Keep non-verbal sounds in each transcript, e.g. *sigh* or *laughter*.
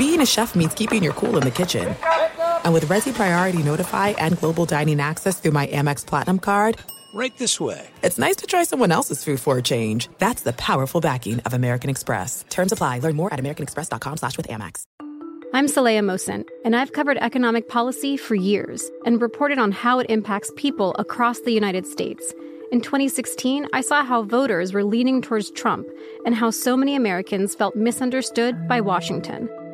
being a chef means keeping your cool in the kitchen. And with Resy Priority Notify and Global Dining Access through my Amex Platinum card, right this way. It's nice to try someone else's food for a change. That's the powerful backing of American Express. Terms apply. Learn more at americanexpress.com slash with Amex. I'm Saleha Mohsin, and I've covered economic policy for years and reported on how it impacts people across the United States. In 2016, I saw how voters were leaning towards Trump and how so many Americans felt misunderstood by Washington.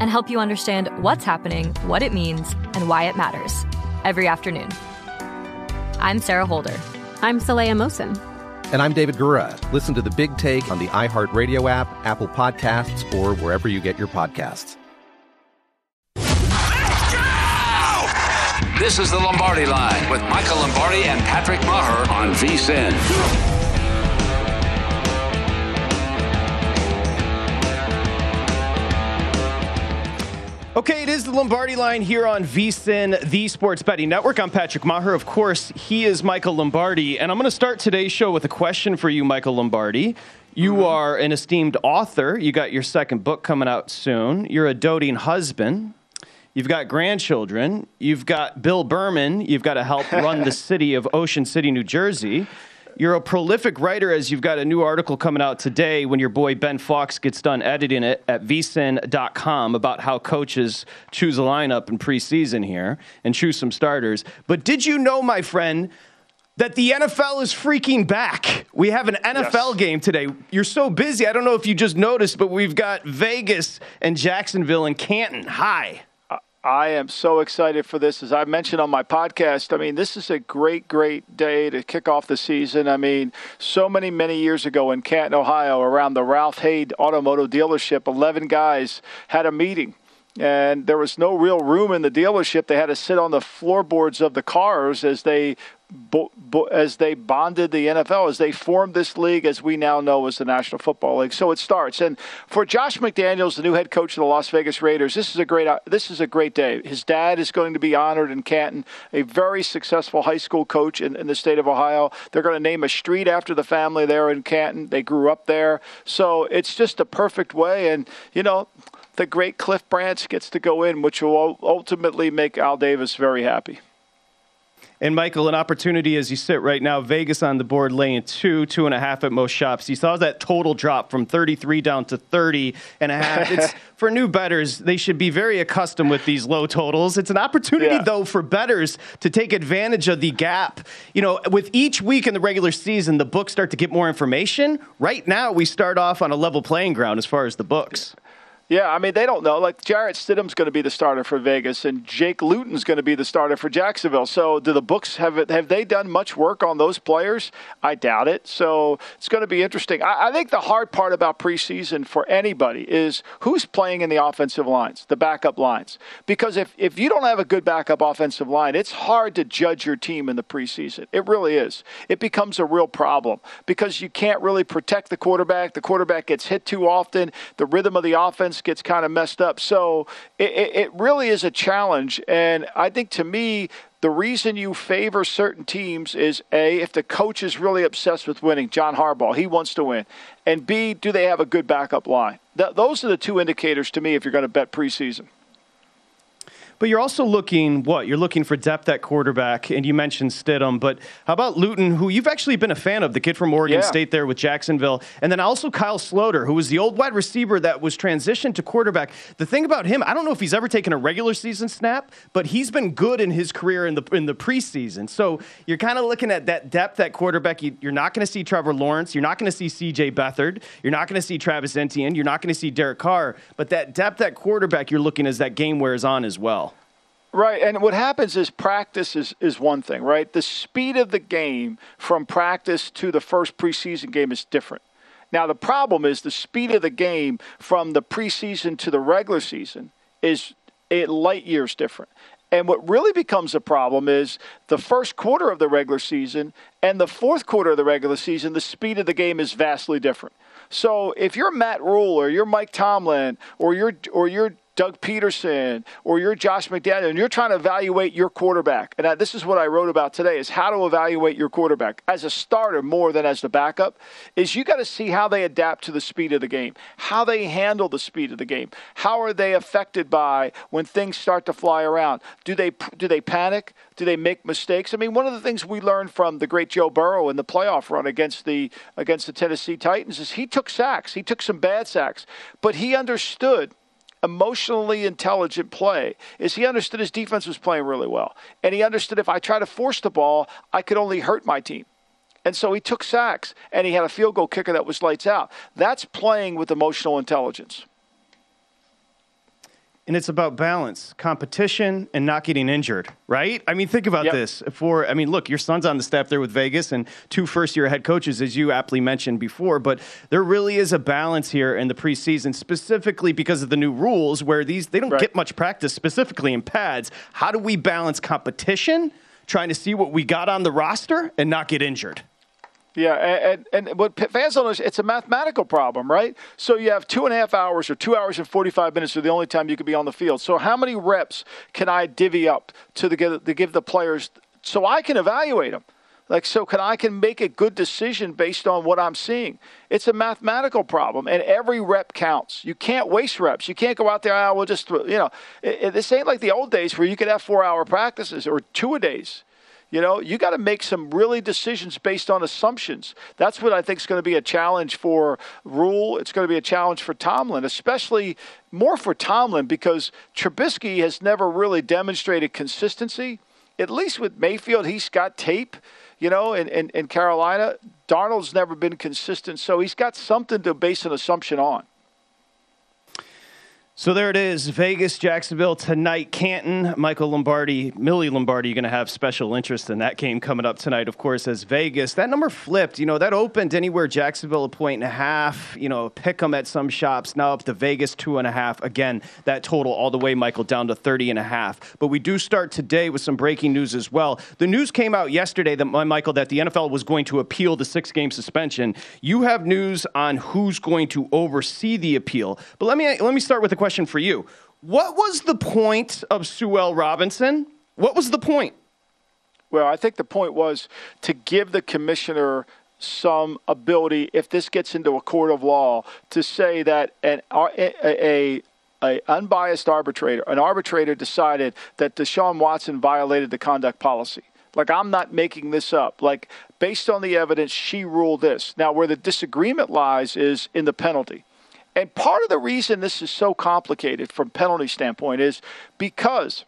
and help you understand what's happening, what it means, and why it matters every afternoon. I'm Sarah Holder. I'm Saleha Mohsin. And I'm David Gura. Listen to the big take on the iHeartRadio app, Apple Podcasts, or wherever you get your podcasts. This is the Lombardi Line with Michael Lombardi and Patrick Meagher on VSIN. Okay, it is the Lombardi line here on VSIN, the Sports Betting Network. I'm Patrick Meagher. Of course, he is Michael Lombardi. And I'm going to start today's show with a question for you, Michael Lombardi. You mm-hmm. are an esteemed author. You got your second book coming out soon. You're a doting husband. You've got grandchildren. You've got Bill Berman. You've got to help run the *laughs* city of Ocean City, New Jersey. You're a prolific writer as you've got a new article coming out today when your boy Ben Fox gets done editing it at vsin.com about how coaches choose a lineup in preseason here and choose some starters. But did you know, my friend, that the NFL is freaking back. We have an NFL yes. game today. You're so busy. I don't know if you just noticed, but we've got Vegas and Jacksonville and Canton. Hi. I am so excited for this. As I mentioned on my podcast, I mean, this is a great, great day to kick off the season. I mean, so many, many years ago in Canton, Ohio, around the Ralph Hay Automotive dealership, 11 guys had a meeting and there was no real room in the dealership. They had to sit on the floorboards of the cars as they bo- bo- as they bonded the NFL, as they formed this league, as we now know as the National Football League. So it starts. And for Josh McDaniels, the new head coach of the Las Vegas Raiders, this is a great uh, this is a great day. His dad is going to be honored in Canton, a very successful high school coach in, in the state of Ohio. They're going to name a street after the family there in Canton. They grew up there, so it's just a perfect way. And you know, the great Cliff Branch gets to go in, which will ultimately make Al Davis very happy. And Michael, an opportunity as you sit right now, Vegas on the board laying two, two and a half at most shops. You saw that total drop from 33 down to 30 and a half. It's *laughs* for new betters, they should be very accustomed with these low totals. It's an opportunity, yeah. though, for betters to take advantage of the gap. You know, with each week in the regular season, the books start to get more information. Right now, we start off on a level playing ground as far as the books. Yeah, I mean they don't know. Like Jarrett Stidham's going to be the starter for Vegas, and Jake Luton's going to be the starter for Jacksonville. So, do the books have it, have they done much work on those players? I doubt it. So, it's going to be interesting. I, I think the hard part about preseason for anybody is who's playing in the offensive lines, the backup lines. Because if if you don't have a good backup offensive line, it's hard to judge your team in the preseason. It really is. It becomes a real problem because you can't really protect the quarterback. The quarterback gets hit too often. The rhythm of the offense offense gets kind of messed up. So it, it really is a challenge. And I think to me, the reason you favor certain teams is A, if the coach is really obsessed with winning, John Harbaugh, he wants to win. And B, do they have a good backup line? Th- those are the two indicators to me if you're going to bet preseason. But you're also looking what? You're looking for depth at quarterback, and you mentioned Stidham. But how about Luton, who you've actually been a fan of, the kid from Oregon yeah. State there with Jacksonville, and then also Kyle Sloter, who was the old wide receiver that was transitioned to quarterback. The thing about him, I don't know if he's ever taken a regular season snap, but he's been good in his career in the in the preseason. So you're kind of looking at that depth at quarterback. You, are not going to see Trevor Lawrence. You're not going to see C.J. Beathard. You're not going to see Travis Etienne. You're not going to see Derek Carr. But that depth at quarterback, you're looking as that game wears on as well. Right, and what happens is practice is, is one thing, right? The speed of the game from practice to the first preseason game is different. Now, the problem is the speed of the game from the preseason to the regular season is it light years different. And what really becomes a problem is the first quarter of the regular season and the fourth quarter of the regular season, the speed of the game is vastly different. So if you're Matt Rhule or you're Mike Tomlin or you're or you're Doug Pederson or you're Josh McDaniel and you're trying to evaluate your quarterback. And this is what I wrote about today is how to evaluate your quarterback as a starter more than as the backup is you got to see how they adapt to the speed of the game, how they handle the speed of the game. How are they affected by when things start to fly around? Do they do they panic? Do they make mistakes? I mean, one of the things we learned from the great Joe Burrow in the playoff run against the against the Tennessee Titans is he took sacks. He took some bad sacks, but he understood emotionally intelligent play is he understood his defense was playing really well. And he understood if I try to force the ball, I could only hurt my team. And so he took sacks and he had a field goal kicker that was lights out. That's playing with emotional intelligence and it's about balance, competition, and not getting injured, right? I mean, think about yep. this. For I mean, look, your son's on the staff there with Vegas and two first-year head coaches, as you aptly mentioned before. But there really is a balance here in the preseason, specifically because of the new rules, where these they don't right. get much practice, specifically in pads. How do we balance competition, trying to see what we got on the roster, and not get injured? Yeah, and, and, what fans don't it's a mathematical problem, right? So you have two and a half hours or two hours and 45 minutes are the only time you could be on the field. So how many reps can I divvy up to, the, to give the players so I can evaluate them? Like, so can I can make a good decision based on what I'm seeing? It's a mathematical problem, and every rep counts. You can't waste reps. You can't go out there, ah, I oh, will just, you know, it, it, this ain't like the old days where you could have four hour practices or two a days. You know, you got to make some really decisions based on assumptions. That's what I think is going to be a challenge for Rhule. It's going to be a challenge for Tomlin, especially more for Tomlin because Trubisky has never really demonstrated consistency. At least with Mayfield, he's got tape. You know, in, in, in Carolina, Darnold's never been consistent, so he's got something to base an assumption on. So there it is, Vegas, Jacksonville tonight. Canton, Michael Lombardi, Millie Lombardi, You're going to have special interest in that game coming up tonight, of course, as Vegas. That number flipped. You know, that opened anywhere Jacksonville a point and a half. You know, pick them at some shops. Now up to Vegas two and a half. Again, that total all the way, Michael, down to 30 and a half. But we do start today with some breaking news as well. The news came out yesterday that Michael that the NFL was going to appeal the six game suspension. You have news on who's going to oversee the appeal. But let me let me start with a question for you. What was the point of Sue L. Robinson? What was the point? Well, I think the point was to give the commissioner some ability, if this gets into a court of law, to say that an, a, a, a unbiased arbitrator, an arbitrator decided that Deshaun Watson violated the conduct policy. Like I'm not making this up. Like based on the evidence, she ruled this. Now, where the disagreement lies is in the penalty. And part of the reason this is so complicated from penalty standpoint is because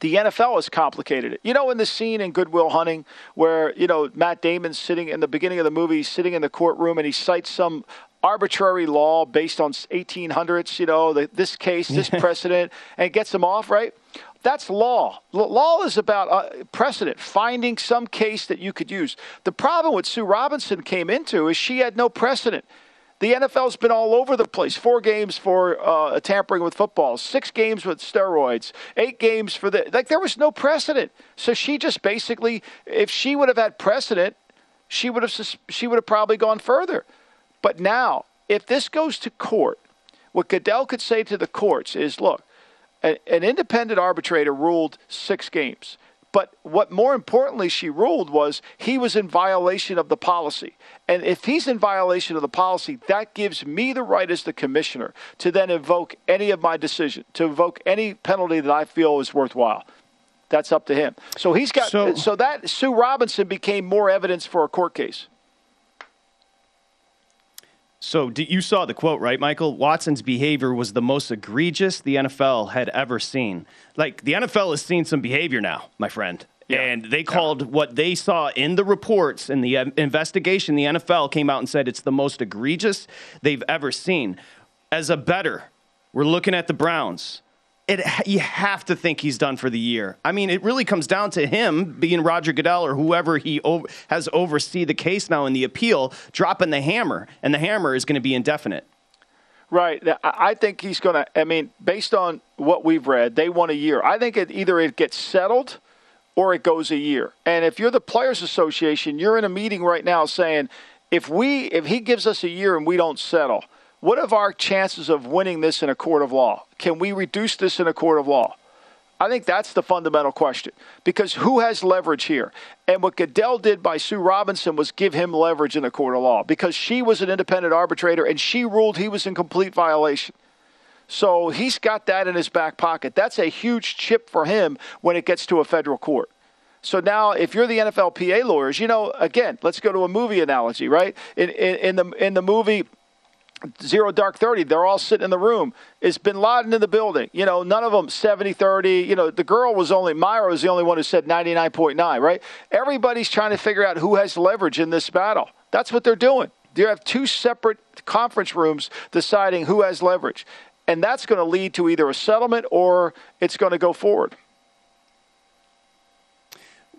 the NFL has complicated it. You know, in the scene in Good Will Hunting where, you know, Matt Damon's sitting in the beginning of the movie, he's sitting in the courtroom and he cites some arbitrary law based on 1800s, you know, the, this case, this *laughs* precedent, and gets them off, right? That's law. Law is about uh, precedent, finding some case that you could use. The problem with Sue Robinson came into is she had no precedent. The NFL's been all over the place. Four games for uh, tampering with football, six games with steroids, eight games for the like. There was no precedent. So she just basically, if she would have had precedent, she would have she would have probably gone further. But now, if this goes to court, what Goodell could say to the courts is, look, an, an independent arbitrator ruled six games. But what more importantly she ruled was he was in violation of the policy. And if he's in violation of the policy, that gives me the right as the commissioner to then invoke any of my decision, to invoke any penalty that I feel is worthwhile. That's up to him. So he's got so, so that Sue Robinson became more evidence for a court case. So you saw the quote, right, Michael? Watson's behavior was the most egregious the NFL had ever seen. Like the NFL has seen some behavior now, my friend. Yeah. And they called yeah. what they saw in the reports in the uh, investigation. The NFL came out and said it's the most egregious they've ever seen. As a better, we're looking at the Browns it, you have to think he's done for the year. I mean, it really comes down to him being Roger Goodell or whoever he over, has oversee the case now in the appeal, dropping the hammer, and the hammer is going to be indefinite. Right. I think he's going to. I mean, based on what we've read, they want a year. I think it either it gets settled or it goes a year. And if you're the Players Association, you're in a meeting right now saying, if we if he gives us a year and we don't settle, what are our chances of winning this in a court of law? Can we reduce this in a court of law? I think that's the fundamental question because who has leverage here? And what Goodell did by Sue Robinson was give him leverage in a court of law because she was an independent arbitrator and she ruled he was in complete violation. So he's got that in his back pocket. That's a huge chip for him when it gets to a federal court. So now, if you're the NFLPA lawyers, you know, again, let's go to a movie analogy, right? In, in, in the in the movie Zero Dark 30, they're all sitting in the room. Is Bin Laden in the building? You know, none of them 70 30. You know, the girl was only, Myra was the only one who said 99.9, right? Everybody's trying to figure out who has leverage in this battle. That's what they're doing. You have two separate conference rooms deciding who has leverage. And that's going to lead to either a settlement or it's going to go forward.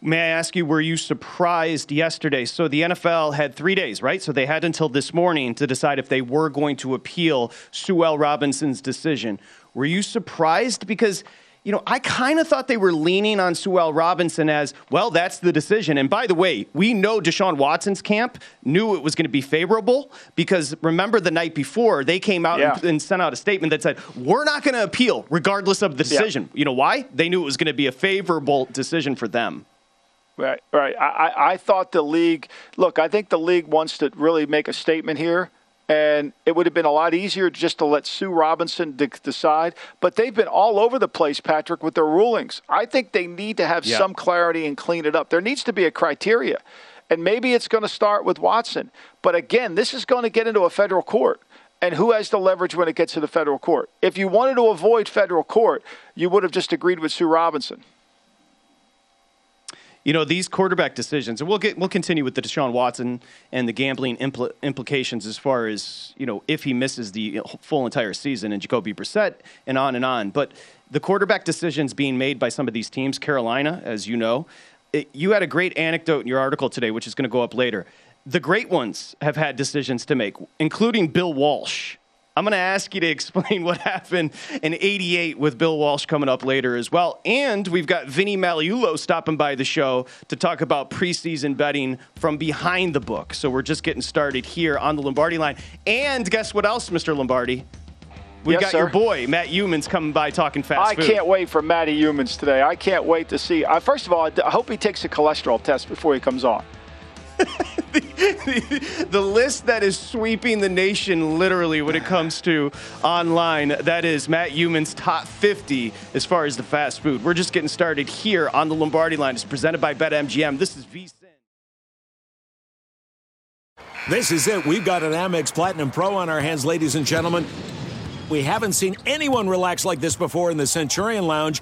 May I ask you, were you surprised yesterday? So the NFL had three days, right? So they had until this morning to decide if they were going to appeal Sue L. Robinson's decision. Were you surprised? Because, you know, I kind of thought they were leaning on Sue L. Robinson as, well, that's the decision. And by the way, we know Deshaun Watson's camp knew it was going to be favorable because remember the night before, they came out yeah. and, and, sent out a statement that said, we're not going to appeal regardless of the decision. Yeah. You know why? They knew it was going to be a favorable decision for them. Right, right. I, I thought the league. Look, I think the league wants to really make a statement here, and it would have been a lot easier just to let Sue Robinson de- decide. But they've been all over the place, Patrick, with their rulings. I think they need to have some clarity and clean it up. There needs to be a criteria, and maybe it's going to start with Watson. But again, this is going to get into a federal court and who has the leverage when it gets to the federal court? If you wanted to avoid federal court, you would have just agreed with Sue Robinson you know these quarterback decisions, and we'll get we'll continue with the Deshaun Watson and the gambling impl- implications as far as you know if he misses the full entire season and Jacoby Brissett and on and on. But the quarterback decisions being made by some of these teams, Carolina, as you know, it, you had a great anecdote in your article today, which is going to go up later. The great ones have had decisions to make, including Bill Walsh I'm going to ask you to explain *laughs* what happened in 88 with Bill Walsh coming up later as well. And we've got Vinny Magliulo stopping by the show to talk about preseason betting from behind the book. So we're just getting started here on the Lombardi line. And guess what else, Mr. Lombardi? We yes, got sir. your boy Matt Youmans coming by talking fast I food. can't wait for Matty Youmans today. I can't wait to see. Uh, first of all, I hope he takes a cholesterol test before he comes on. *laughs* the, the, list that is sweeping the nation literally when it comes to online that is matt Youmans top 50 as far as the fast food. We're just getting started here on the lombardi line. It's presented by betmgm. This is vsin this is it. We've got an amex platinum pro on our hands ladies and gentlemen. We haven't seen anyone relax like this before in the centurion lounge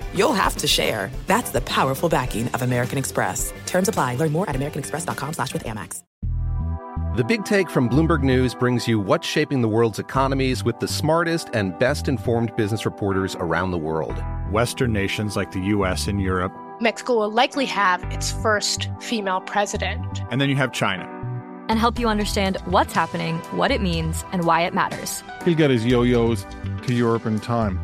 you'll have to share. That's the powerful backing of American Express. Terms apply. Learn more at americanexpress.com slash with Amex. The Big Take from Bloomberg News brings you what's shaping the world's economies with the smartest and best informed business reporters around the world. Western nations like the US and Europe. Mexico will likely have its first female president. And then you have China. And help you understand what's happening, what it means, and why it matters. He'll get his yo yos to Europe in time.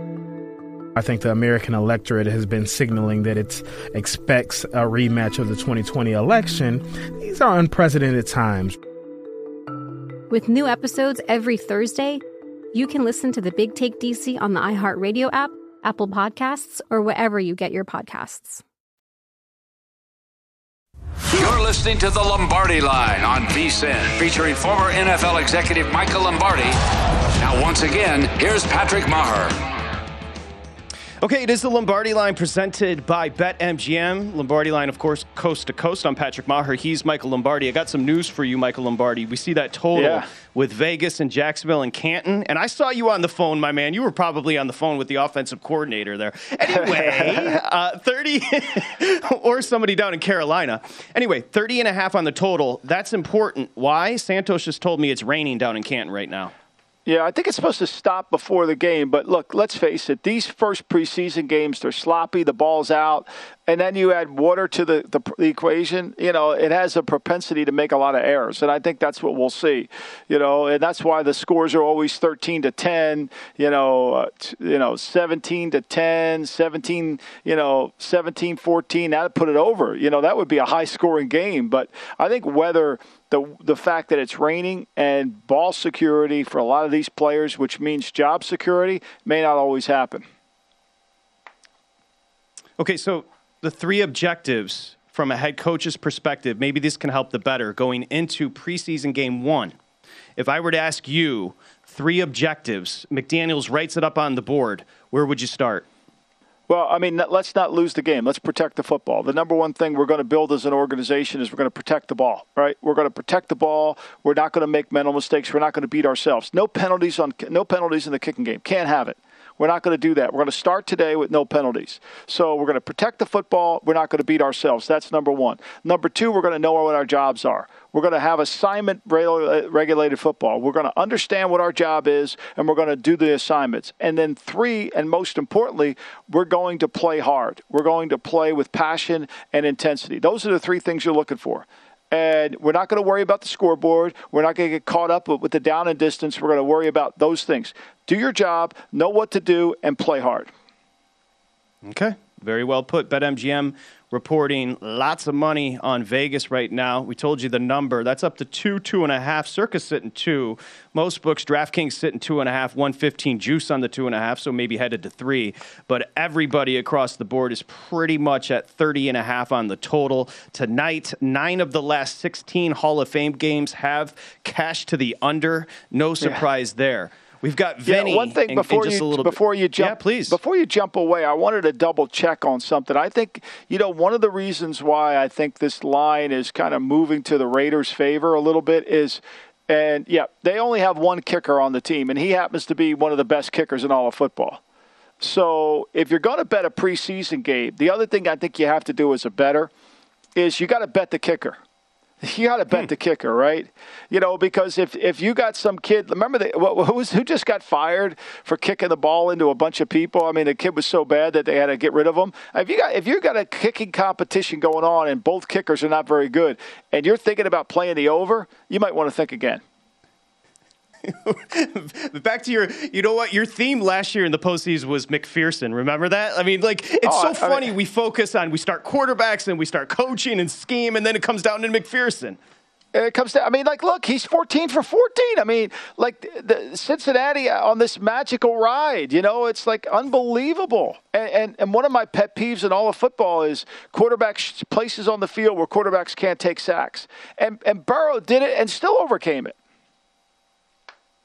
I think the American electorate has been signaling that it expects a rematch of the 2020 election. These are unprecedented times. With new episodes every Thursday, you can listen to the Big Take DC on the iHeartRadio app, Apple Podcasts, or wherever you get your podcasts. You're listening to the Lombardi Line on VSIN, featuring former NFL executive Michael Lombardi. Now, once again, here's Patrick Meagher. Okay, it is the Lombardi line presented by BetMGM. Lombardi line, of course, coast to coast. I'm Patrick Meagher. He's Michael Lombardi. I got some news for you, Michael Lombardi. We see that total Yeah. with Vegas and Jacksonville and Canton. And I saw you on the phone, my man. You were probably on the phone with the offensive coordinator there. Anyway, *laughs* uh, 30 *laughs* or somebody down in Carolina. Anyway, 30 and a half on the total. That's important. Why? Santos just told me it's raining down in Canton right now. Yeah, I think it's supposed to stop before the game. But look, let's face it, these first preseason games, they're sloppy, the ball's out. And then you add water to the, the, the equation, you know, it has a propensity to make a lot of errors. And I think that's what we'll see, you know, and that's why the scores are always 13 to 10, you know, uh, you know, 17 to 10, 17, you know, 17 14. That'd put it over. You know, that would be a high scoring game. But I think whether the the fact that it's raining and ball security for a lot of these players, which means job security, may not always happen. Okay, so the three objectives from a head coach's perspective, maybe this can help the better going into preseason game one. If I were to ask you three objectives, McDaniels writes it up on the board, where would you start? Well, I mean, let's not lose the game. Let's protect the football. The number one thing we're going to build as an organization is we're going to protect the ball, right? We're going to protect the ball. We're not going to make mental mistakes. We're not going to beat ourselves. No penalties on no penalties in the kicking game. Can't have it. We're not going to do that. We're going to start today with no penalties. So we're going to protect the football. We're not going to beat ourselves. That's number one. Number two, we're going to know what our jobs are. We're going to have assignment uh, regulated football. We're going to understand what our job is, and we're going to do the assignments. And then three, and most importantly, we're going to play hard. We're going to play with passion and intensity. Those are the three things you're looking for and we're not going to worry about the scoreboard. We're not going to get caught up with the down and distance. We're going to worry about those things. Do your job, know what to do, and play hard. Okay, very well put. BetMGM reporting lots of money on Vegas right now. We told you the number. That's up to two, two and a half. Circa sitting two. Most books, DraftKings sitting two and a half, 115 juice on the two and a half, so maybe headed to three. But everybody across the board is pretty much at 30 and a half on the total. Tonight, nine of the last 16 Hall of Fame games have cash to the under. No surprise yeah. there. We've got Vinny. Yeah, one thing before you before you jump, yeah, please. Before you jump away, I wanted to double check on something. I think you know one of the reasons why I think this line is kind of moving to the Raiders' favor a little bit is. And yeah, they only have one kicker on the team, and he happens to be one of the best kickers in all of football. So if you're going to bet a preseason game, the other thing I think you have to do as a better is you got to bet the kicker. *laughs* You got to bet hmm. the kicker, right? You know, because if if you got some kid, remember the, who was who just got fired for kicking the ball into a bunch of people? I mean, the kid was so bad that they had to get rid of him. If you got if you got a kicking competition going on and both kickers are not very good, and you're thinking about playing the over, you might want to think again. *laughs* Back to your, you know what? Your theme last year in the postseason was McPherson. Remember that? I mean, like it's oh, so I, funny. I mean, we focus on we start quarterbacks and we start coaching and scheme, and then it comes down to McPherson. It comes down. I mean, like, look, he's 14 for 14. I mean, like the Cincinnati uh, on this magical ride. You know, it's like unbelievable. And, and and one of my pet peeves in all of football is quarterbacks places on the field where quarterbacks can't take sacks. And and Burrow did it and still overcame it.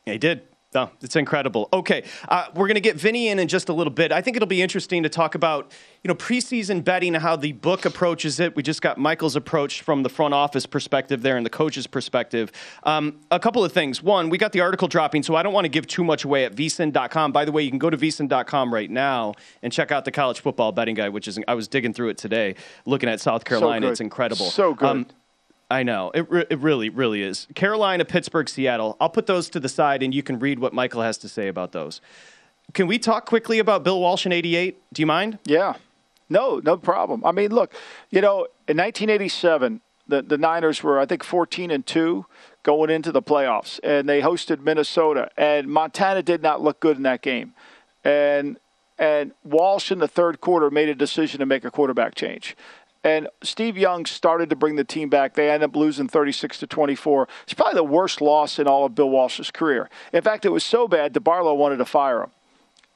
He did. No, it's incredible. Okay, uh, we're going to get Vinny in in just a little bit. I think it'll be interesting to talk about, you know, preseason betting and how the book approaches it. We just got Michael's approach from the front office perspective there and the coach's perspective. Um, a couple of things. One, we got the article dropping, so I don't want to give too much away at vsin.com. By the way, you can go to vsin.com right now and check out the college football betting guide, which is I was digging through it today, looking at South Carolina. So it's incredible. So good. Um, I know. It, re- it really, really is. Carolina, Pittsburgh, Seattle. I'll put those to the side and you can read what Michael has to say about those. Can we talk quickly about Bill Walsh in 88? Do you mind? Yeah. No, no problem. I mean, look, you know, in 1987, the, the Niners were, I think, 14 and 2 going into the playoffs, and they hosted Minnesota, and Montana did not look good in that game. And and Walsh in the third quarter made a decision to make a quarterback change. And Steve Young started to bring the team back. They ended up losing 36 to 24. It's probably the worst loss in all of Bill Walsh's career. In fact, it was so bad, DeBartolo wanted to fire him.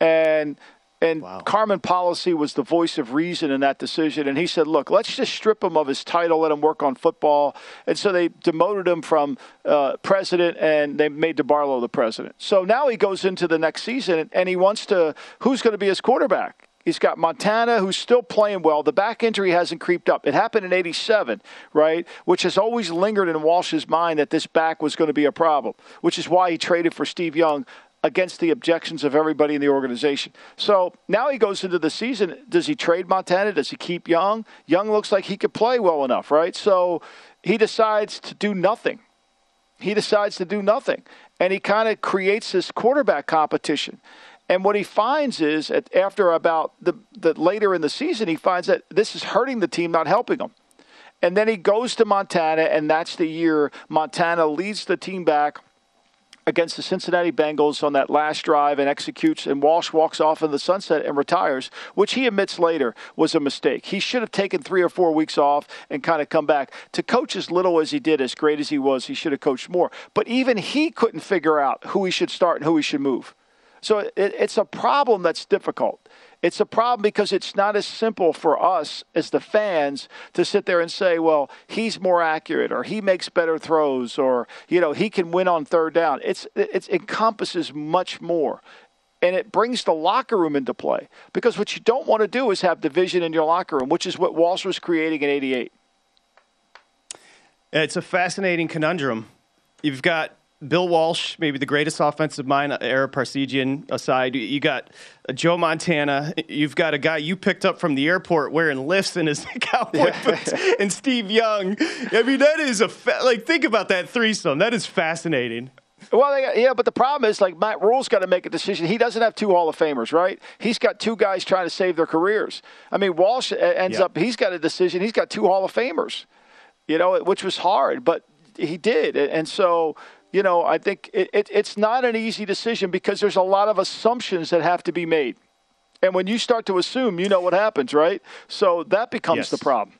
And and wow. Carmen Policy was the voice of reason in that decision. And he said, look, let's just strip him of his title, let him work on football. And so they demoted him from uh, president and they made DeBartolo the president. So now he goes into the next season and he wants to, who's going to be his quarterback? He's got Montana, who's still playing well. The back injury hasn't creeped up. It happened in 87, right? Which has always lingered in Walsh's mind that this back was going to be a problem, which is why he traded for Steve Young against the objections of everybody in the organization. So now he goes into the season. Does he trade Montana? Does he keep Young? Young looks like he could play well enough, right? So he decides to do nothing. He decides to do nothing. And he kind of creates this quarterback competition. And what he finds is, at, after about the, the later in the season, he finds that this is hurting the team, not helping them. And then he goes to Montana, and that's the year Montana leads the team back against the Cincinnati Bengals on that last drive and executes, and Walsh walks off in the sunset and retires, which he admits later was a mistake. He should have taken three or four weeks off and kind of come back. To coach as little as he did, as great as he was, he should have coached more. But even he couldn't figure out who he should start and who he should move. So it, it's a problem that's difficult. It's a problem because it's not as simple for us as the fans to sit there and say, well, he's more accurate or he makes better throws or, you know, he can win on third down. It's, it encompasses much more. And it brings the locker room into play because what you don't want to do is have division in your locker room, which is what Walsh was creating in 88. It's a fascinating conundrum. You've got Bill Walsh, maybe the greatest offensive mind, Ara Parseghian aside. You got Joe Montana. You've got a guy you picked up from the airport wearing lifts in his *laughs* cowboy boots, and Steve Young. I mean, that is a fa- like think about that threesome. That is fascinating. Well, they, yeah, but the problem is like Matt Rhule's got to make a decision. He doesn't have two Hall of Famers, right? He's got two guys trying to save their careers. I mean, Walsh ends yeah. up. He's got a decision. He's got two Hall of Famers. You know, which was hard, but he did, and so you know, I think it, it, it's not an easy decision because there's a lot of assumptions that have to be made. And when you start to assume, you know what happens, right? So that becomes yes. the problem.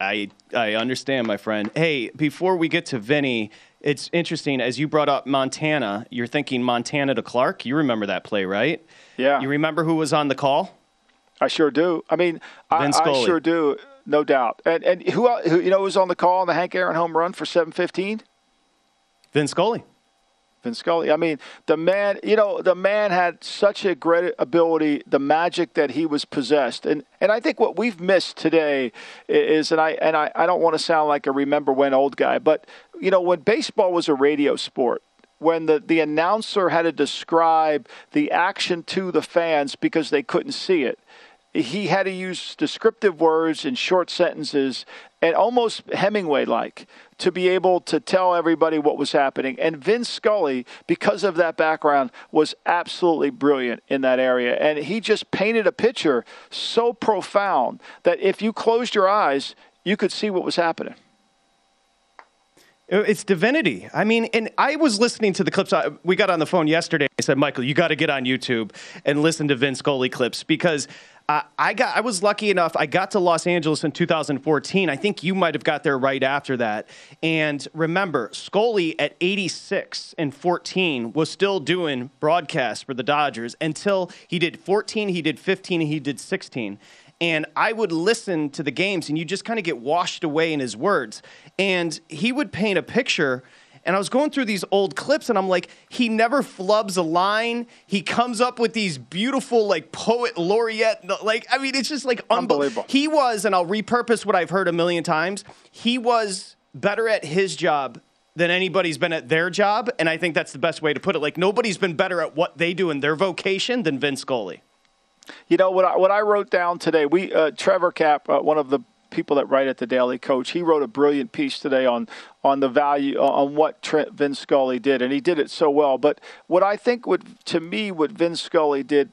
I I understand, my friend. Hey, before we get to Vinny, it's interesting as you brought up Montana. You're thinking Montana to Clark. You remember that play, right? Yeah. You remember who was on the call? I sure do. I mean, I, I, sure do, no doubt. And and who, who you know was on the call on the Hank Aaron home run for seven fifteen? Vin Scully. Vin Scully. I mean, the man, you know, the man had such a great ability, the magic that he was possessed. And and I think what we've missed today is and I and I, I don't want to sound like a remember when old guy, but you know, when baseball was a radio sport, when the, the announcer had to describe the action to the fans because they couldn't see it he had to use descriptive words in short sentences and almost Hemingway like to be able to tell everybody what was happening. And Vin Scully, because of that background, was absolutely brilliant in that area. And he just painted a picture so profound that if you closed your eyes, you could see what was happening. It's divinity. I mean, and I was listening to the clips. We got on the phone yesterday. I said, Michael, you got to get on YouTube and listen to Vin Scully clips because uh, I got I was lucky enough. I got to Los Angeles in 2014. I think you might have got there right after that. And remember, Scully at 86 and 14 was still doing broadcasts for the Dodgers until he did 14, he did 15, and he did 16 and I would listen to the games, and you just kind of get washed away in his words. And he would paint a picture and I was going through these old clips and I'm like, he never flubs a line. He comes up with these beautiful, like, poet laureate. Like, I mean, it's just like unbelievable. He was, and I'll repurpose what I've heard a million times, he was better at his job than anybody's been at their job. And I think that's the best way to put it. Like, nobody's been better at what they do in their vocation than Vin Scully. You know what I, what I wrote down today. We uh, Trevor Cap, uh, one of the people that write at the Daily Coach. He wrote a brilliant piece today on on the value uh, on what Trent Vin Scully did, and he did it so well. But what I think would to me what Vin Scully did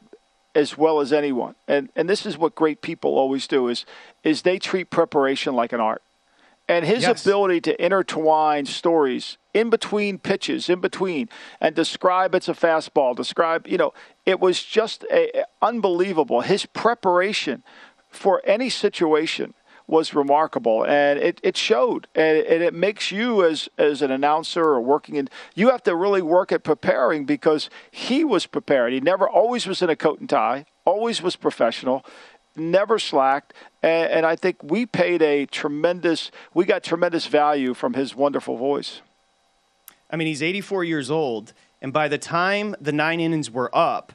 as well as anyone, and and this is what great people always do is is they treat preparation like an art. And his yes. ability to intertwine stories in between pitches, in between, and describe it's a fastball, describe, you know, it was just a unbelievable. His preparation for any situation was remarkable, and it, it showed, and it, and it makes you as as an announcer or working in, you have to really work at preparing because he was prepared. He never always was in a coat and tie, always was professional, never slacked, and, and I think we paid a tremendous, we got tremendous value from his wonderful voice. I mean, he's 84 years old, and by the time the nine innings were up,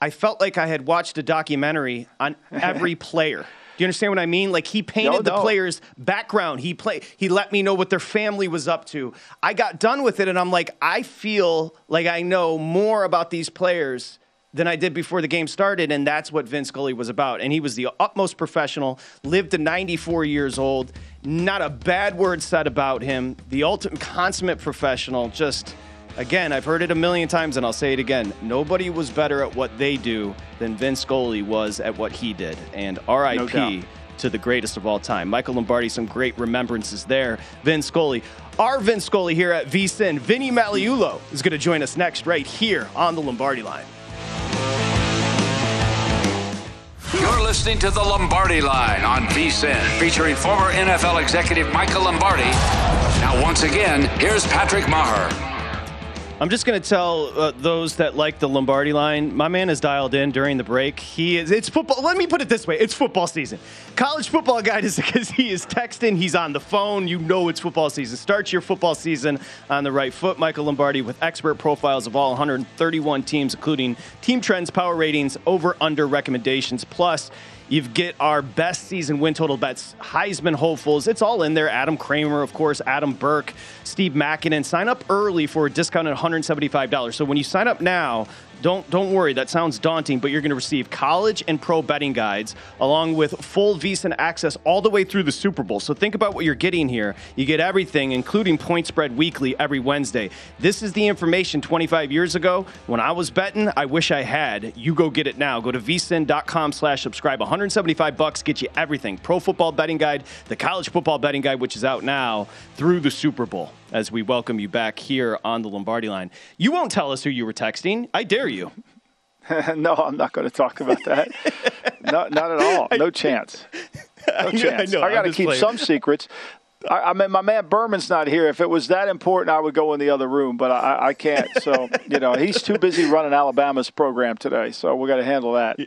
I felt like I had watched a documentary on *laughs* every player. Do you understand what I mean? Like he painted no, no. the players' background. He play. He let me know what their family was up to. I got done with it, and I'm like, I feel like I know more about these players than I did before the game started, and that's what Vin Scully was about. And he was the utmost professional. Lived to 94 years old. Not a bad word said about him. The ultimate consummate professional. Just Again, I've heard it a million times and I'll say it again. Nobody was better at what they do than Vin Scully was at what he did. And RIP no to the greatest of all time. Michael Lombardi, some great remembrances there. Vin Scully. Our Vin Scully here at VSIN, Vinny Magliulo, is going to join us next right here on the Lombardi line. You're listening to the Lombardi line on VSIN, featuring former NFL executive Michael Lombardi. Now, once again, here's Patrick Meagher. I'm just going to tell uh, those that like the Lombardi line. My man is dialed in during the break. He is. It's football. Let me put it this way: it's football season. College football guy is *laughs* because he is texting. He's on the phone. You know it's football season. Start your football season on the right foot. Michael Lombardi with expert profiles of all 131 teams, including team trends, power ratings, over/under recommendations. Plus, You get our best season win total bets, Heisman hopefuls. It's all in there. Adam Kramer, of course, Adam Burke, Steve Makinen. Sign up early for a discount at $175. So when you sign up now, don't don't worry. That sounds daunting, but you're going to receive college and pro betting guides along with full VSiN access all the way through the Super Bowl. So think about what you're getting here. You get everything, including Point Spread Weekly every Wednesday. This is the information 25 years ago when I was betting. I wish I had. You go get it now. Go to vsin.com/subscribe. 175 bucks get you everything: pro football betting guide, the college football betting guide, which is out now through the Super Bowl as we welcome you back here on the Lombardi line. You won't tell us who you were texting. I dare you. *laughs* no, I'm not going to talk about that. not, not at all. No chance. *laughs* No chance. I, I got to keep playing. some secrets. I, I, mean, my man Berman's not here. If it was that important, I would go in the other room, but I, I can't. So, *laughs* you know, he's too busy running Alabama's program today. So we got to handle that.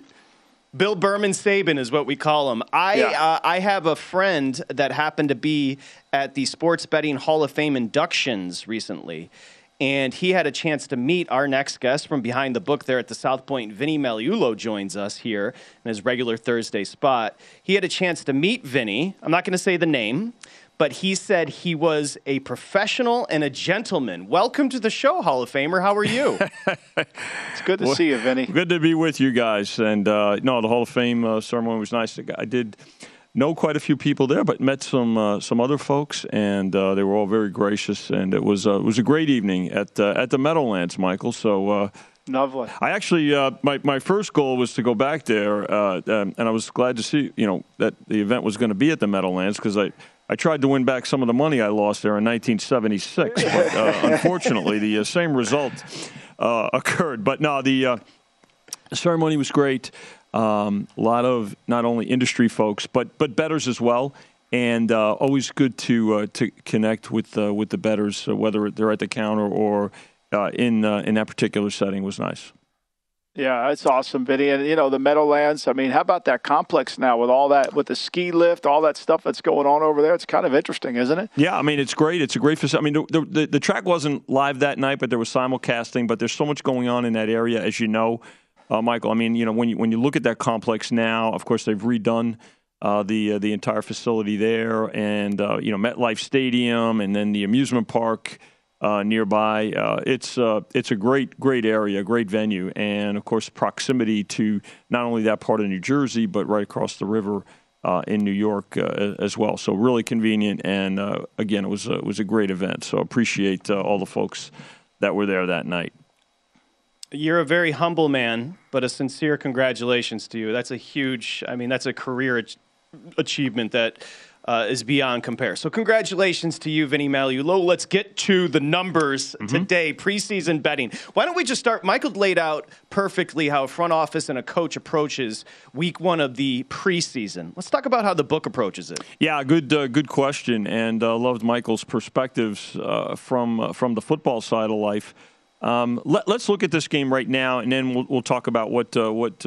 Bill Berman Saban is what we call him. I yeah. uh, I have a friend that happened to be at the Sports Betting Hall of Fame inductions recently, and he had a chance to meet our next guest from behind the book there at the South Point. Vinny Magliulo joins us here in his regular Thursday spot. He had a chance to meet Vinny. I'm not going to say the name, but he said he was a professional and a gentleman. Welcome to the show, Hall of Famer. How are you? *laughs* it's good to well, see you, Vinny. Good to be with you guys. And uh, no, the Hall of Fame uh, ceremony was nice. I did know quite a few people there, but met some uh, some other folks, and uh, they were all very gracious. And it was uh, it was a great evening at uh, at the Meadowlands, Michael. So. Lovely. I actually, my my first goal was to go back there, um, and I was glad to see, you know, that the event was going to be at the Meadowlands because I I tried to win back some of the money I lost there in 1976, but uh, *laughs* unfortunately, the uh, same result uh, occurred. But no, the uh, ceremony was great. Um, a lot of not only industry folks, but but betters as well, and uh, always good to uh, to connect with with the betters, whether they're at the counter or in in that particular setting was nice. Yeah, it's awesome, Vinny. And, you know, the Meadowlands, I mean, how about that complex now with all that, with the ski lift, all that stuff that's going on over there? It's kind of interesting, isn't it? Yeah, I mean, it's great. It's a great facility. I mean, the, the, the track wasn't live that night, but there was simulcasting, but there's so much going on in that area, as you know, uh, Michael. I mean, you know, when you, when you look at that complex now, of course, they've redone uh, the uh, the entire facility there, and uh, you know MetLife Stadium, and then the amusement park uh, nearby. Uh, it's it's a great great area, great venue, and of course proximity to not only that part of New Jersey, but right across the river uh, in New York uh, as well. So really convenient, and uh, again, it was a, it was a great event. So I appreciate all the folks that were there that night. You're a very humble man, but a sincere congratulations to you. That's a huge. I mean, that's a career achievement that uh, is beyond compare. So congratulations to you, Vinny Magliulo. Let's get to the numbers mm-hmm. today, preseason betting. Why don't we just start? Michael laid out perfectly how a front office and a coach approaches week one of the preseason. Let's talk about how the book approaches it. Yeah, good, uh, good question, and uh, loved Michael's perspectives uh, from uh, from the football side of life. Um, let, us look at this game right now, and then we'll, we'll talk about what uh, what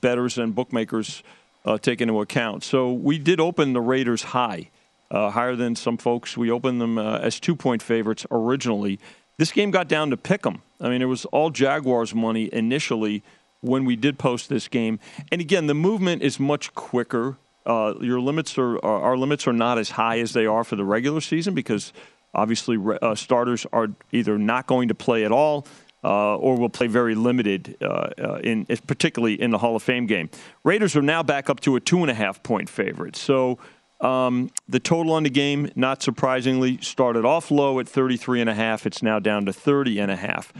betters and bookmakers uh, take into account. So we did open the Raiders high, uh, higher than some folks. We opened them uh, as two point favorites originally. This game got down to pick 'em. I mean, it was all Jaguars money initially when we did post this game. And again, the movement is much quicker. Uh, your limits are our limits are not as high as they are for the regular season because obviously uh, starters are either not going to play at all uh, or will play very limited, uh, uh, in particularly in the Hall of Fame game. Raiders are now back up to a two and a half point favorite. So um, the total on the game, not surprisingly, started off low at 33 and a half. It's now down to 30 and a half.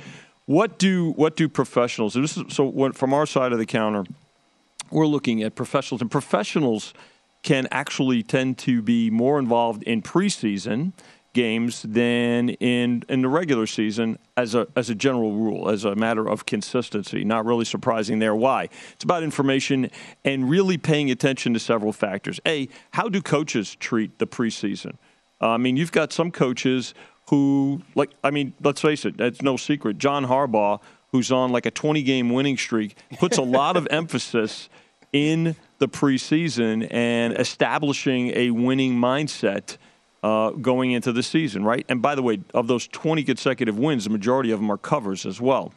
What do what do professionals? Is, so what, from our side of the counter, we're looking at professionals, and professionals can actually tend to be more involved in preseason games than in in the regular season as a as a general rule, as a matter of consistency. Not really surprising there. Why? It's about information and really paying attention to several factors. A, how do coaches treat the preseason? Uh, I mean, you've got some coaches who, like, I mean, let's face it, it's no secret. John Harbaugh, who's on like a 20 game winning streak, puts a lot of *laughs* emphasis in the preseason and establishing a winning mindset uh, going into the season, right? And by the way, of those 20 consecutive wins, the majority of them are covers as well.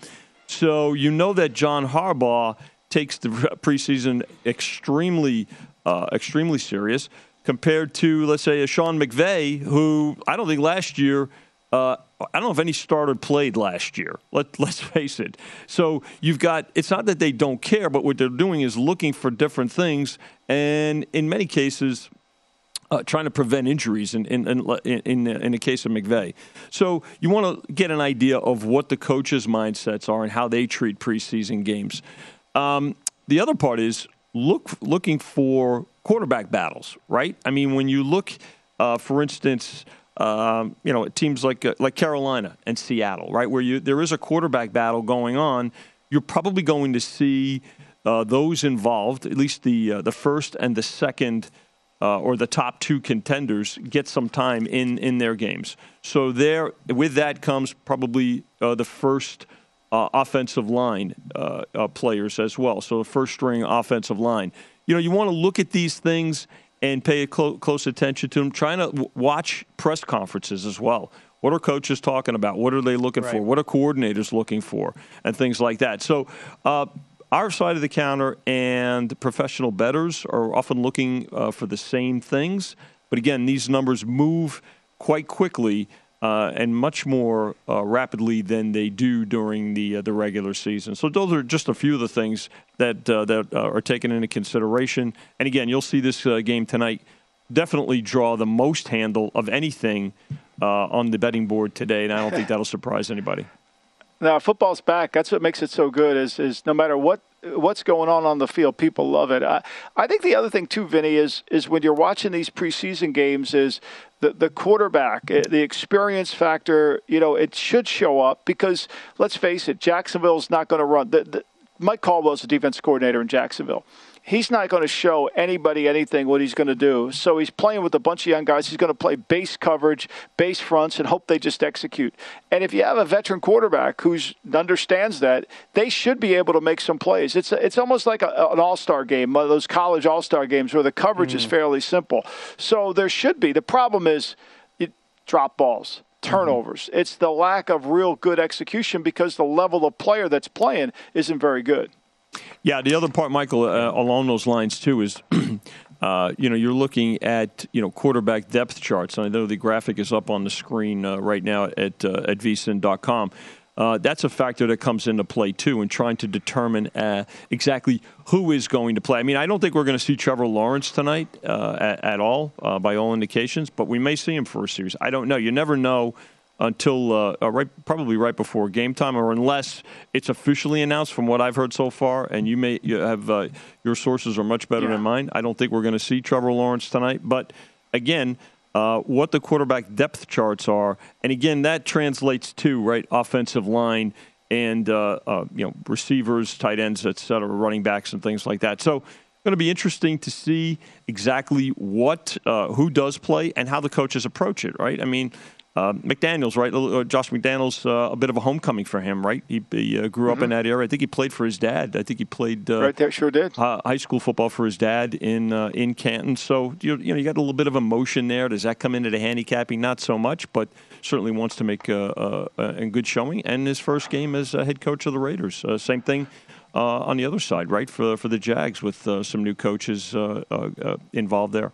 So you know that John Harbaugh takes the *laughs* preseason extremely, uh, extremely serious compared to, let's say, a Sean McVay, who I don't think last year. Uh, I don't know if any starter played last year. Let, *laughs* let's face it. So you've got, it's not that they don't care, but what they're doing is looking for different things. And in many cases, uh, trying to prevent injuries in in, in in in the case of McVay. So you want to get an idea of what the coaches' mindsets are and how they treat preseason games. Um, the other part is look looking for quarterback battles, right? I mean, when you look, uh, for instance. Um, you know, teams like uh, like Carolina and Seattle, right, where you there is a quarterback battle going on. You're probably going to see uh, those involved, at least the uh, the first and the second uh, or the top two contenders get some time in, in their games. So there, with that comes probably uh, the first uh, offensive line uh, uh, players as well. So the first string offensive line. You know, you want to look at these things and pay clo- close attention to them. Trying to w- watch press conferences as well. What are coaches talking about? What are they looking right. for? What are coordinators looking for? And things like that. So uh, our side of the counter and professional bettors are often looking uh, for the same things. But again, these numbers move quite quickly uh, and much more uh, rapidly than they do during the uh, the regular season. So those are just a few of the things that uh, that uh, are taken into consideration. And again, you'll see this game tonight definitely draw the most handle of anything on the betting board today, and I don't think *laughs* that'll surprise anybody. Now football's back. That's what makes it so good. Is is no matter what what's going on on the field, people love it. I, I think the other thing too, Vinny, is is when you're watching these preseason games, is the the quarterback, eh, the experience factor. You know, it should show up because let's face it, Jacksonville's not going to run. The, the, Mike Caldwell's the defense coordinator in Jacksonville he's not going to show anybody anything what he's going to do. So he's playing with a bunch of young guys. He's going to play base coverage, base fronts, and hope they just execute. And if you have a veteran quarterback who understands that, they should be able to make some plays. It's it's almost like a, an all star game, one of those college all star games where the coverage mm is fairly simple. So there should be. The problem is you drop balls turnovers. Mm-hmm. It's the lack of real good execution because the level of player that's playing isn't very good. Yeah, the other part, Michael, uh, along those lines too, is *clears throat* uh, you know you're looking at you know quarterback depth charts. And I know the graphic is up on the screen uh, right now at uh, at vsin.com. Uh, that's a factor that comes into play too in trying to determine uh, exactly who is going to play. I mean, I don't think we're going to see Trevor Lawrence tonight uh, at, at, all, uh, by all indications, but we may see him for a series. I don't know. You never know until uh, uh, right, probably right before game time, or unless it's officially announced. From what I've heard so far, and you may you have uh, your sources are much better yeah. than mine. I don't think we're going to see Trevor Lawrence tonight, but again. Uh, what the quarterback depth charts are, and again, that translates to right offensive line and uh, uh, you know receivers, tight ends, et cetera, running backs, and things like that. So, it's going to be interesting to see exactly what who does play and how the coaches approach it. Right? I mean, uh, McDaniels, right? Uh, Josh McDaniels, uh, a bit of a homecoming for him, right? He, he uh, grew up mm-hmm. in that area. I think he played for his dad. I think he played uh, right there. Sure did high school football for his dad in uh, in Canton. So you, you know you got a little bit of emotion there. Does that come into the handicapping? Not so much, but certainly wants to make a, a, a good showing. And his first game as head coach of the Raiders. same thing. on the other side, right for for the Jags, with some new coaches involved there.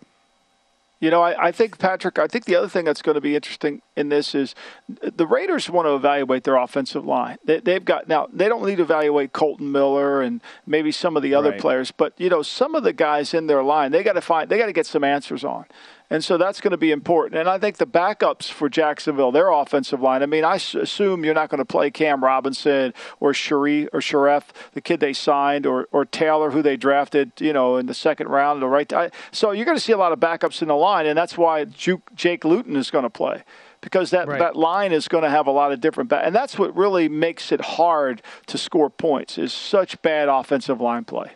You know, I, I, think Patrick. I think the other thing that's going to be interesting in this is the Raiders want to evaluate their offensive line. They, have got now. They don't need to evaluate Kolton Miller and maybe some of the other right. players, but you know, some of the guys in their line, they got to find. They got to get some answers on. And so that's going to be important. And I think the backups for Jacksonville, their offensive line. I mean, I assume you're not going to play Cam Robinson or Sharif or Sharef, the kid they signed, or or Taylor, who they drafted, you know, in the second round. The right. So you're going to see a lot of backups in the line, and that's why Jake Luton is going to play because that, right. that line is going to have a lot of different back, and that's what really makes it hard to score points is such bad offensive line play.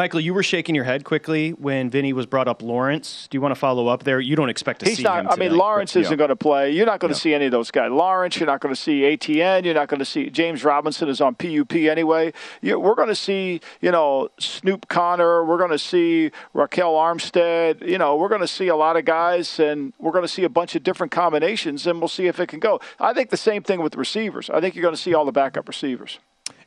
Michael, you were shaking your head quickly when Vinny was brought up Lawrence. Do you want to follow up there? You don't expect to He's see not, him. I mean, Lawrence but, isn't going to play. You're not going to see any of those guys. Lawrence, you're not going to see ATN. You're not going to see James Robinson is on PUP anyway. You, we're going to see, you know, Snoop Conner. We're going to see Ryquell Armstead. You know, we're going to see a lot of guys, and we're going to see a bunch of different combinations, and we'll see if it can go. I think the same thing with receivers. I think you're going to see all the backup receivers.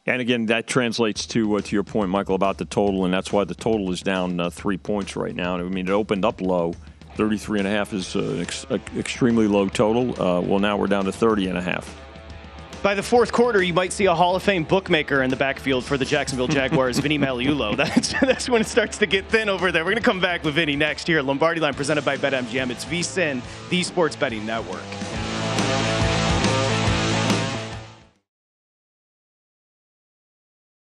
And again, that translates to uh, to your point, Michael, about the total, and that's why the total is down uh, three points right now. I mean, it opened up low. 33 and a half is an ex- extremely low total. Uh, well, now we're down to 30 and a half. By the fourth quarter, you might see a Hall of Fame bookmaker in the backfield for the Jacksonville Jaguars, *laughs* Vinny Magliulo. *laughs* That's, that's when it starts to get thin over there. We're going to come back with Vinny next here at Lombardi Line, presented by BetMGM. It's VSIN, the Sports Betting Network.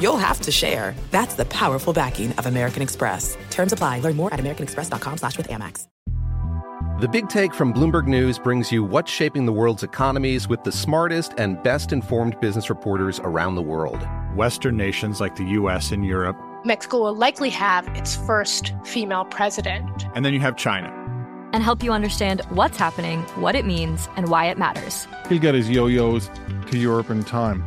you'll have to share. That's the powerful backing of American Express. Terms apply. Learn more at americanexpress.com slash with Amex. The Big Take from Bloomberg News brings you what's shaping the world's economies with the smartest and best informed business reporters around the world. Western nations like the U.S. and Europe. Mexico will likely have its first female president. And then you have China. And help you understand what's happening, what it means, and why it matters. He'll get his yo yos to Europe in time.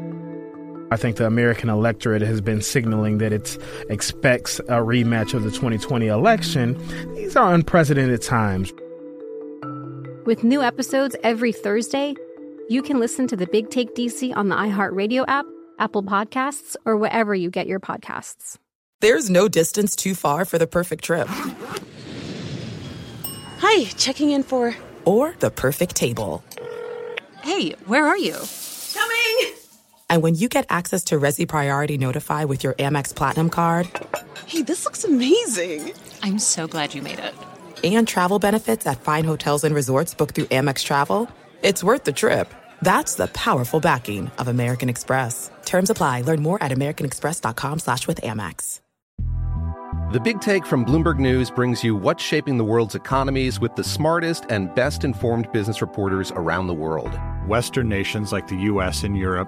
I think the American electorate has been signaling that it expects a rematch of the 2020 election. These are unprecedented times. With new episodes every Thursday, you can listen to the Big Take DC on the iHeartRadio app, Apple Podcasts, or wherever you get your podcasts. There's no distance too far for the perfect trip. Hi, checking in for. Or the perfect table. Hey, where are you? Coming! And when you get access to Resy Priority Notify with your Amex Platinum card. Hey, this looks amazing! I'm so glad you made it. And travel benefits at fine hotels and resorts booked through Amex Travel. It's worth the trip. That's the powerful backing of American Express. Terms apply. Learn more at americanexpress.com slash with Amex. The Big Take from Bloomberg News brings you what's shaping the world's economies with the smartest and best informed business reporters around the world. Western nations like the U.S. and Europe.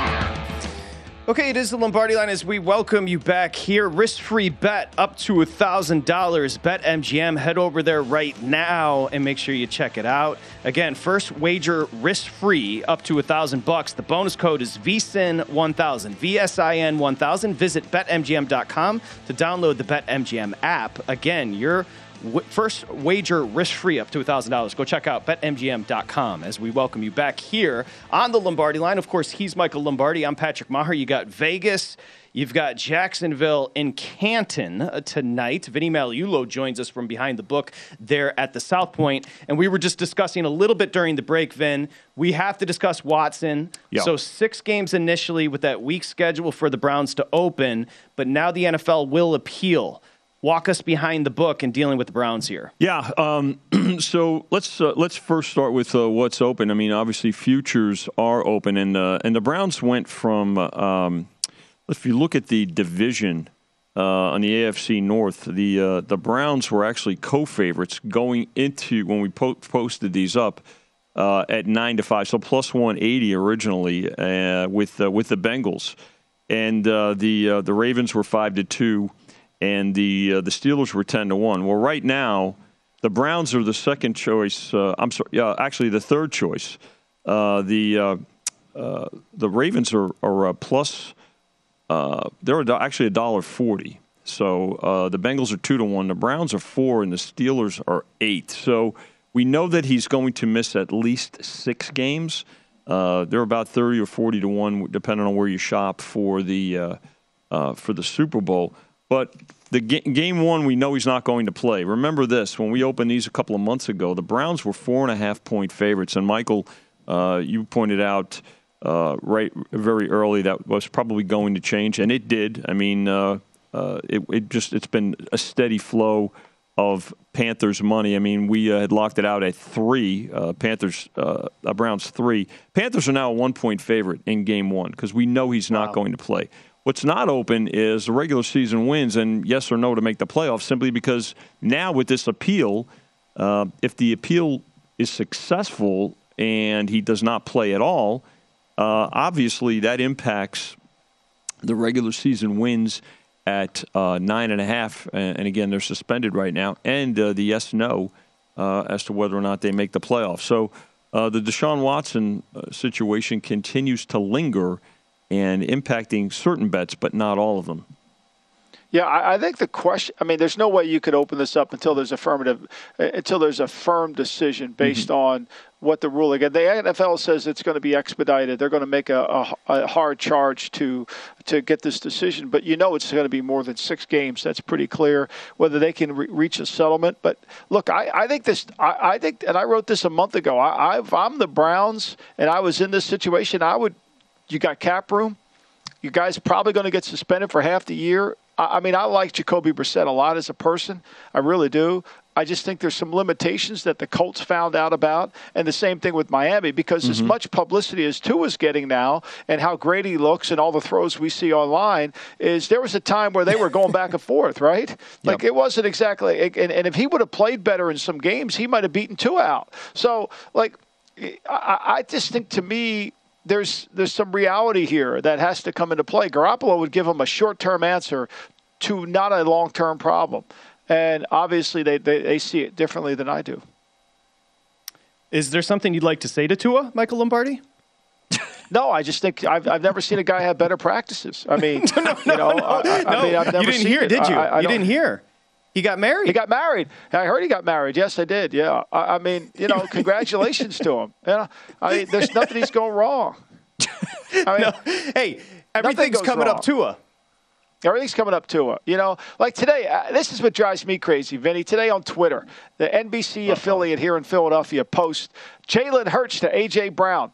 Okay, it is the Lombardi line as we welcome you back here. Risk free bet up to $1,000. Bet MGM. Head over there right now and make sure you check it out. Again, first wager risk free up to 1000 bucks. The bonus code is VSIN1000. VSIN 1000. Visit betmgm.com to download the BetMGM app. Again, you're first wager risk free up to $1,000. Go check out betmgm.com as we welcome you back here on the Lombardi line. Of course, he's Michael Lombardi. I'm Patrick Meagher. You got Vegas. You've got Jacksonville and Canton uh, tonight. Vinny Magliulo joins us from behind the book there at the South Point. And we were just discussing a little bit during the break, Vin. We have to discuss Watson. Yep. So, six games initially with that week schedule for the Browns to open, but now the NFL will appeal walk us behind the book and dealing with the Browns here. Yeah. Um, *clears throat* so let's uh, let's first start with uh, what's open. I mean, obviously futures are open, and uh, and the Browns went from. Um, if you look at the division uh, on the AFC North, the uh, the Browns were actually co-favorites going into when we po- posted these up. Uh, at nine to five, so plus one eighty originally with with the Bengals, and the the Ravens were five to two, and the uh, the Steelers were ten to one. Well, right now, the Browns are the second choice. Uh, I'm sorry, yeah, actually the third choice. Uh, the uh, uh, the Ravens are are plus. Uh, they're actually a dollar forty. So the Bengals are two to one. The Browns are four, and the Steelers are eight. So we know that he's going to miss at least six games. they're about thirty or forty to one, depending on where you shop for the for the Super Bowl. But the game one, we know he's not going to play. Remember this: when we opened these a couple of months ago, the Browns were four and a half point favorites, and Michael, uh, you pointed out uh, right very early that was probably going to change, and it did. I mean, uh, uh it, it, just it's been a steady flow of Panthers money. I mean, we uh, had locked it out at three. Uh, Panthers, Browns three. Panthers are now a one point favorite in game one because we know he's not wow. going to play. What's not open is the regular season wins and yes or no to make the playoffs simply because now with this appeal, uh, if the appeal is successful and he does not play at all, uh, obviously that impacts the regular season wins at uh, nine and a half. And again, they're suspended right now, and uh, the yes no uh, as to whether or not they make the playoffs. So uh, the Deshaun Watson situation continues to linger and impacting certain bets, but not all of them. Yeah, I, I, think the question. I mean, there's no way you could open this up until there's affirmative, uh, until there's a firm decision based mm-hmm. on what the rule again. The NFL says it's going to be expedited. They're going to make a, a, a, hard charge to to get this decision, but you know it's going to be more than six games. That's pretty clear. Whether they can re- reach a settlement, but look, I, I think this. I, I, think, and I wrote this a month ago. I, if I'm the Browns and I was in this situation, I would you got cap room. You guys probably going to get suspended for half the year. I, I mean, I like Jacoby Brissett a lot as a person. I really do. I just think there's some limitations that the Colts found out about, and the same thing with Miami, because mm-hmm. as much publicity as Tua's getting now, and how great he looks, and all the throws we see online, is there was a time where they were going back and forth, *laughs* right? Like yep. it wasn't exactly, and, and if he would have played better in some games, he might have beaten Tua out. So, like, I, I just think to me, there's there's some reality here that has to come into play. Garoppolo would give him a short term answer to not a long term problem, and obviously they, they, they see it differently than I do. Is there something you'd like to say to Tua, Michael Lombardi? *laughs* No, I just think I've, I've never seen a guy have better practices. I mean, *laughs* no, no, you know, no, I, I mean, I've never you didn't hear, it. did you? I, I you didn't hear. He got married. He got married. I heard he got married. Yes, I did. Yeah. I, I mean, you know, *laughs* congratulations to him. You know, I mean, there's *laughs* nothing he's going wrong. I mean, no. Hey, everything's coming wrong. up Tua. Everything's coming up to You know, like today, uh, this is what drives me crazy, Vinny. Today on Twitter, the NBC Uh-oh. affiliate here in Philadelphia posts Jalen Hurts to A.J. Brown.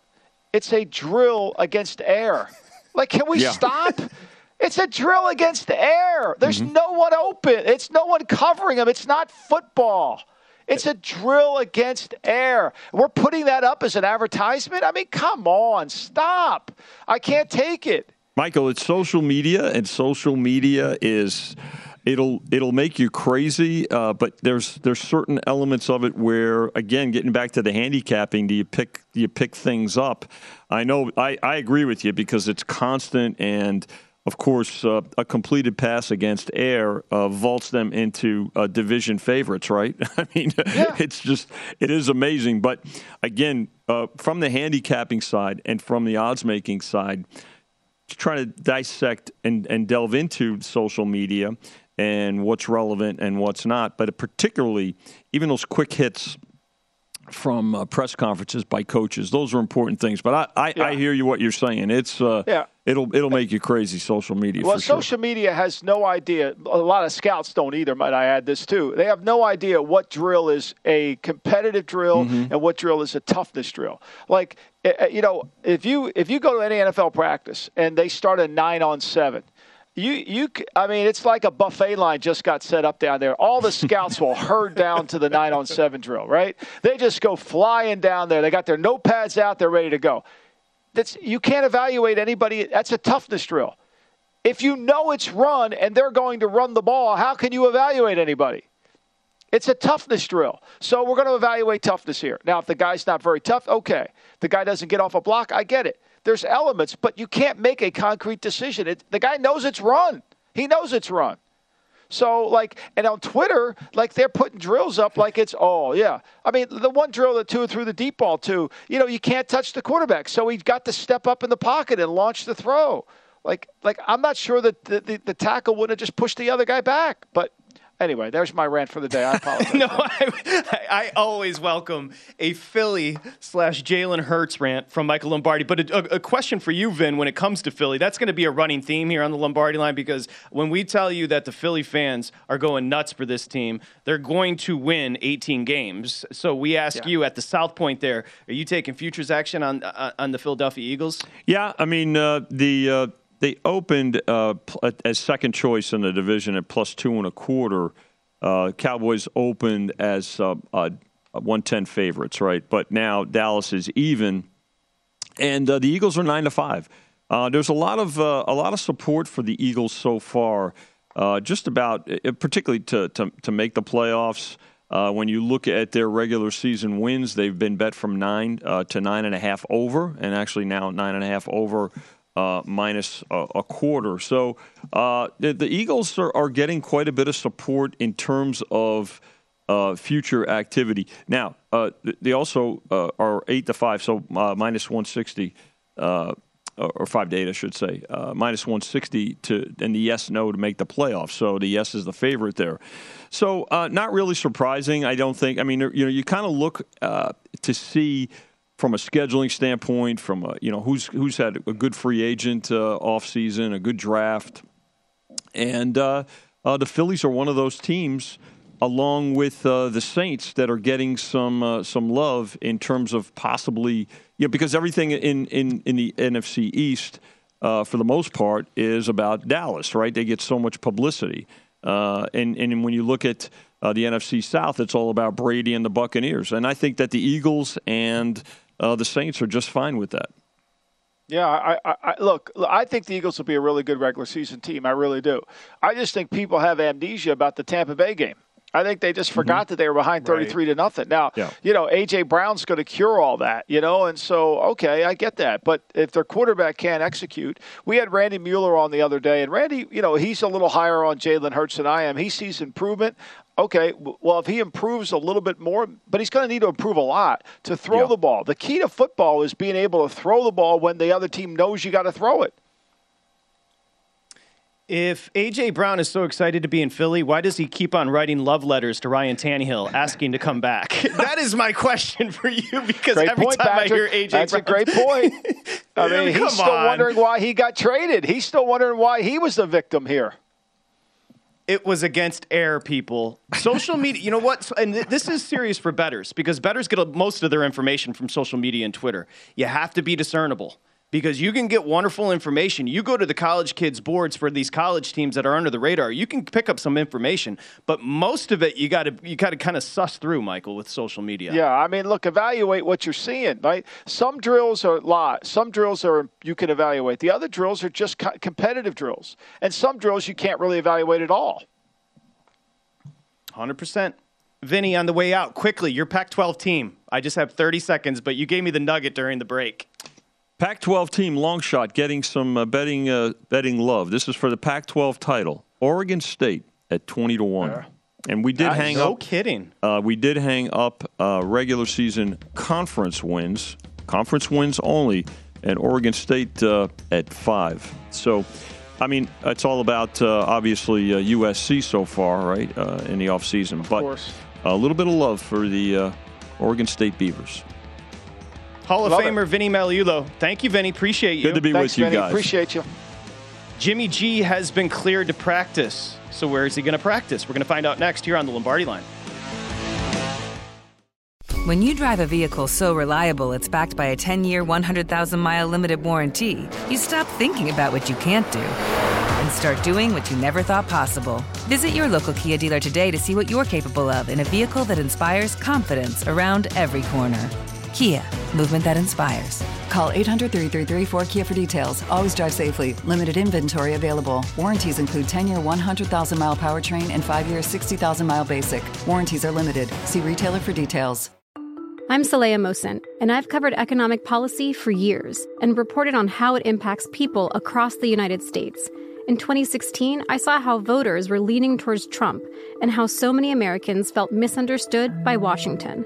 It's a drill against air. Like, can we yeah. stop? *laughs* It's a drill against air. There's mm-hmm. no one open. It's no one covering them. It's not football. It's a drill against air. We're putting that up as an advertisement. I mean, come on, stop. I can't take it. Michael, it's social media, and social media is it'll it'll make you crazy. Uh, but there's there's certain elements of it where, again, getting back to the handicapping, do you pick do you pick things up? I know I, I agree with you because it's constant and of course, uh, a completed pass against air uh, vaults them into uh, division favorites, right? *laughs* I mean, yeah. it's just, it is amazing. But again, uh, from the handicapping side and from the odds making side, trying to dissect and, and delve into social media and what's relevant and what's not, but particularly even those quick hits from uh, press conferences by coaches. Those are important things. But I, I, yeah. I hear you what you're saying. It's uh, yeah. It'll it'll make you crazy. Social media. Well, social sure. media has no idea. A lot of scouts don't either. Might I add this too? They have no idea what drill is a competitive drill mm-hmm. and what drill is a toughness drill. Like eh, eh, you know, if you if you go to any NFL practice and they start a nine on seven you, you, I mean, it's like a buffet line just got set up down there. All the scouts will *laughs* herd down to the nine on seven drill, right? They just go flying down there. They got their notepads out. They're ready to go. That's you can't evaluate anybody. That's a toughness drill. If you know it's run and they're going to run the ball, how can you evaluate anybody? It's a toughness drill. So we're going to evaluate toughness here. Now, if the guy's not very tough, okay. The guy doesn't get off a block, I get it there's elements, but you can't make a concrete decision. It, the guy knows it's run. He knows it's run. So, like, and on Twitter, like, they're putting drills up like it's, oh, yeah. I mean, the one drill that Tua threw the deep ball to, you know, you can't touch the quarterback. So he's got to step up in the pocket and launch the throw. Like, like I'm not sure that the, the, the tackle wouldn't have just pushed the other guy back, but Anyway, there's my rant for the day. I *laughs* apologize. no, I, I, always welcome a Philly slash Jalen Hurts rant from Michael Lombardi. But a, a, question for you, Vin, when it comes to Philly, that's going to be a running theme here on the Lombardi line because when we tell you that the Philly fans are going nuts for this team, they're going to win 18 games. So we ask yeah. you at the South Point there, are you taking futures action on uh, on the Philadelphia Eagles? Yeah, I mean uh, the. Uh they opened uh, as second choice in the division at plus two and a quarter. Uh, Cowboys opened as uh, uh, 110 favorites, right? But now Dallas is even, and uh, the Eagles are nine to five. Uh, there's a lot of uh, a lot of support for the Eagles so far. just about, particularly to, to to make the playoffs. when you look at their regular season wins, they've been bet from nine to nine and a half over, and actually now nine and a half over uh, minus a, a, quarter. So uh, the, the, Eagles are, are, getting quite a bit of support in terms of uh, future activity. Now uh, they also uh, are eight to five, so uh, minus one sixty. or five to eight, I should say, minus 160 to and the yes no to make the playoffs. So the yes is the favorite there. So not really surprising, I don't think. I mean, you know, you kind of look to see from a scheduling standpoint, from a, you know who's who's had a good free agent uh, off season, a good draft, and uh, uh, the Phillies are one of those teams, along with uh, the Saints, that are getting some uh, some love in terms of possibly you know because everything in in in the NFC East. Uh, for the most part, is about Dallas, right? They get so much publicity, and and when you look at the NFC South, it's all about Brady and the Buccaneers, and I think that the Eagles and uh, the Saints are just fine with that. Yeah, I, I, I, look. I think the Eagles will be a really good regular season team. I really do. I just think people have amnesia about the Tampa Bay game. I think they just forgot mm-hmm. that they were behind 33 right. to nothing. Now, yeah. you know, AJ Brown's going to cure all that, you know, and so okay, I get that. But if their quarterback can't execute, we had Randy Mueller on the other day, and Randy, you know, he's a little higher on Jalen Hurts than I am. He sees improvement. Okay, well, if he improves a little bit more, but he's going to need to improve a lot to throw yeah. the ball. The key to football is being able to throw the ball when the other team knows you got to throw it. If AJ Brown is so excited to be in Philly, why does he keep on writing love letters to Ryan Tannehill asking to come back? *laughs* that is my question for you because great every point, time Patrick. I hear AJ That's Brown, a great *laughs* point. I mean, he's still on. wondering why he got traded. He's still wondering why he was the victim here. It was against air, people. Social media, you know what? And th- this is serious for betters because betters get most of their information from social media and Twitter. You have to be discernible because you can get wonderful information. You go to the college kids boards for these college teams that are under the radar. You can pick up some information, but most of it you got to you got to kind of suss through, Michael, with social media. Yeah, I mean, look, evaluate what you're seeing, right? Some drills are live. Some drills are you can evaluate. The other drills are just co- competitive drills, and some drills you can't really evaluate at all. Hundred percent. Vinny, on the way out, quickly, your Pac-12 team. I just have 30 seconds, but you gave me the nugget during the break. Pac-12 team long shot getting some uh, betting uh, betting love. This is for the Pac-12 title. Oregon State at 20 to 1. And we did hang No up kidding. Uh, we did hang up uh, regular season conference wins, conference wins only, and Oregon State uh, at 5. So I mean, it's all about uh, obviously uh, USC so far, right, uh, in the offseason. But course. a little bit of love for the uh, Oregon State Beavers. Hall of Love Famer Vinny Magliulo. Thank you, Vinny. Appreciate you. Good to be Thanks, with you Vinny. guys. Appreciate you. Jimmy G has been cleared to practice. So where is he going to practice? We're going to find out next here on the Lombardi line. When you drive a vehicle so reliable it's backed by a 10 year, 100,000 mile limited warranty, you stop thinking about what you can't do and start doing what you never thought possible. Visit your local Kia dealer today to see what you're capable of in a vehicle that inspires confidence around every corner. Kia, movement that inspires. Call 800 333 4KIA for details. Always drive safely. Limited inventory available. Warranties include 10 year 100,000 mile powertrain and 5 year 60,000 mile basic. Warranties are limited. See retailer for details. I'm Saleha Mohsin, and I've covered economic policy for years and reported on how it impacts people across the United States. In 2016, I saw how voters were leaning towards Trump and how so many Americans felt misunderstood by Washington.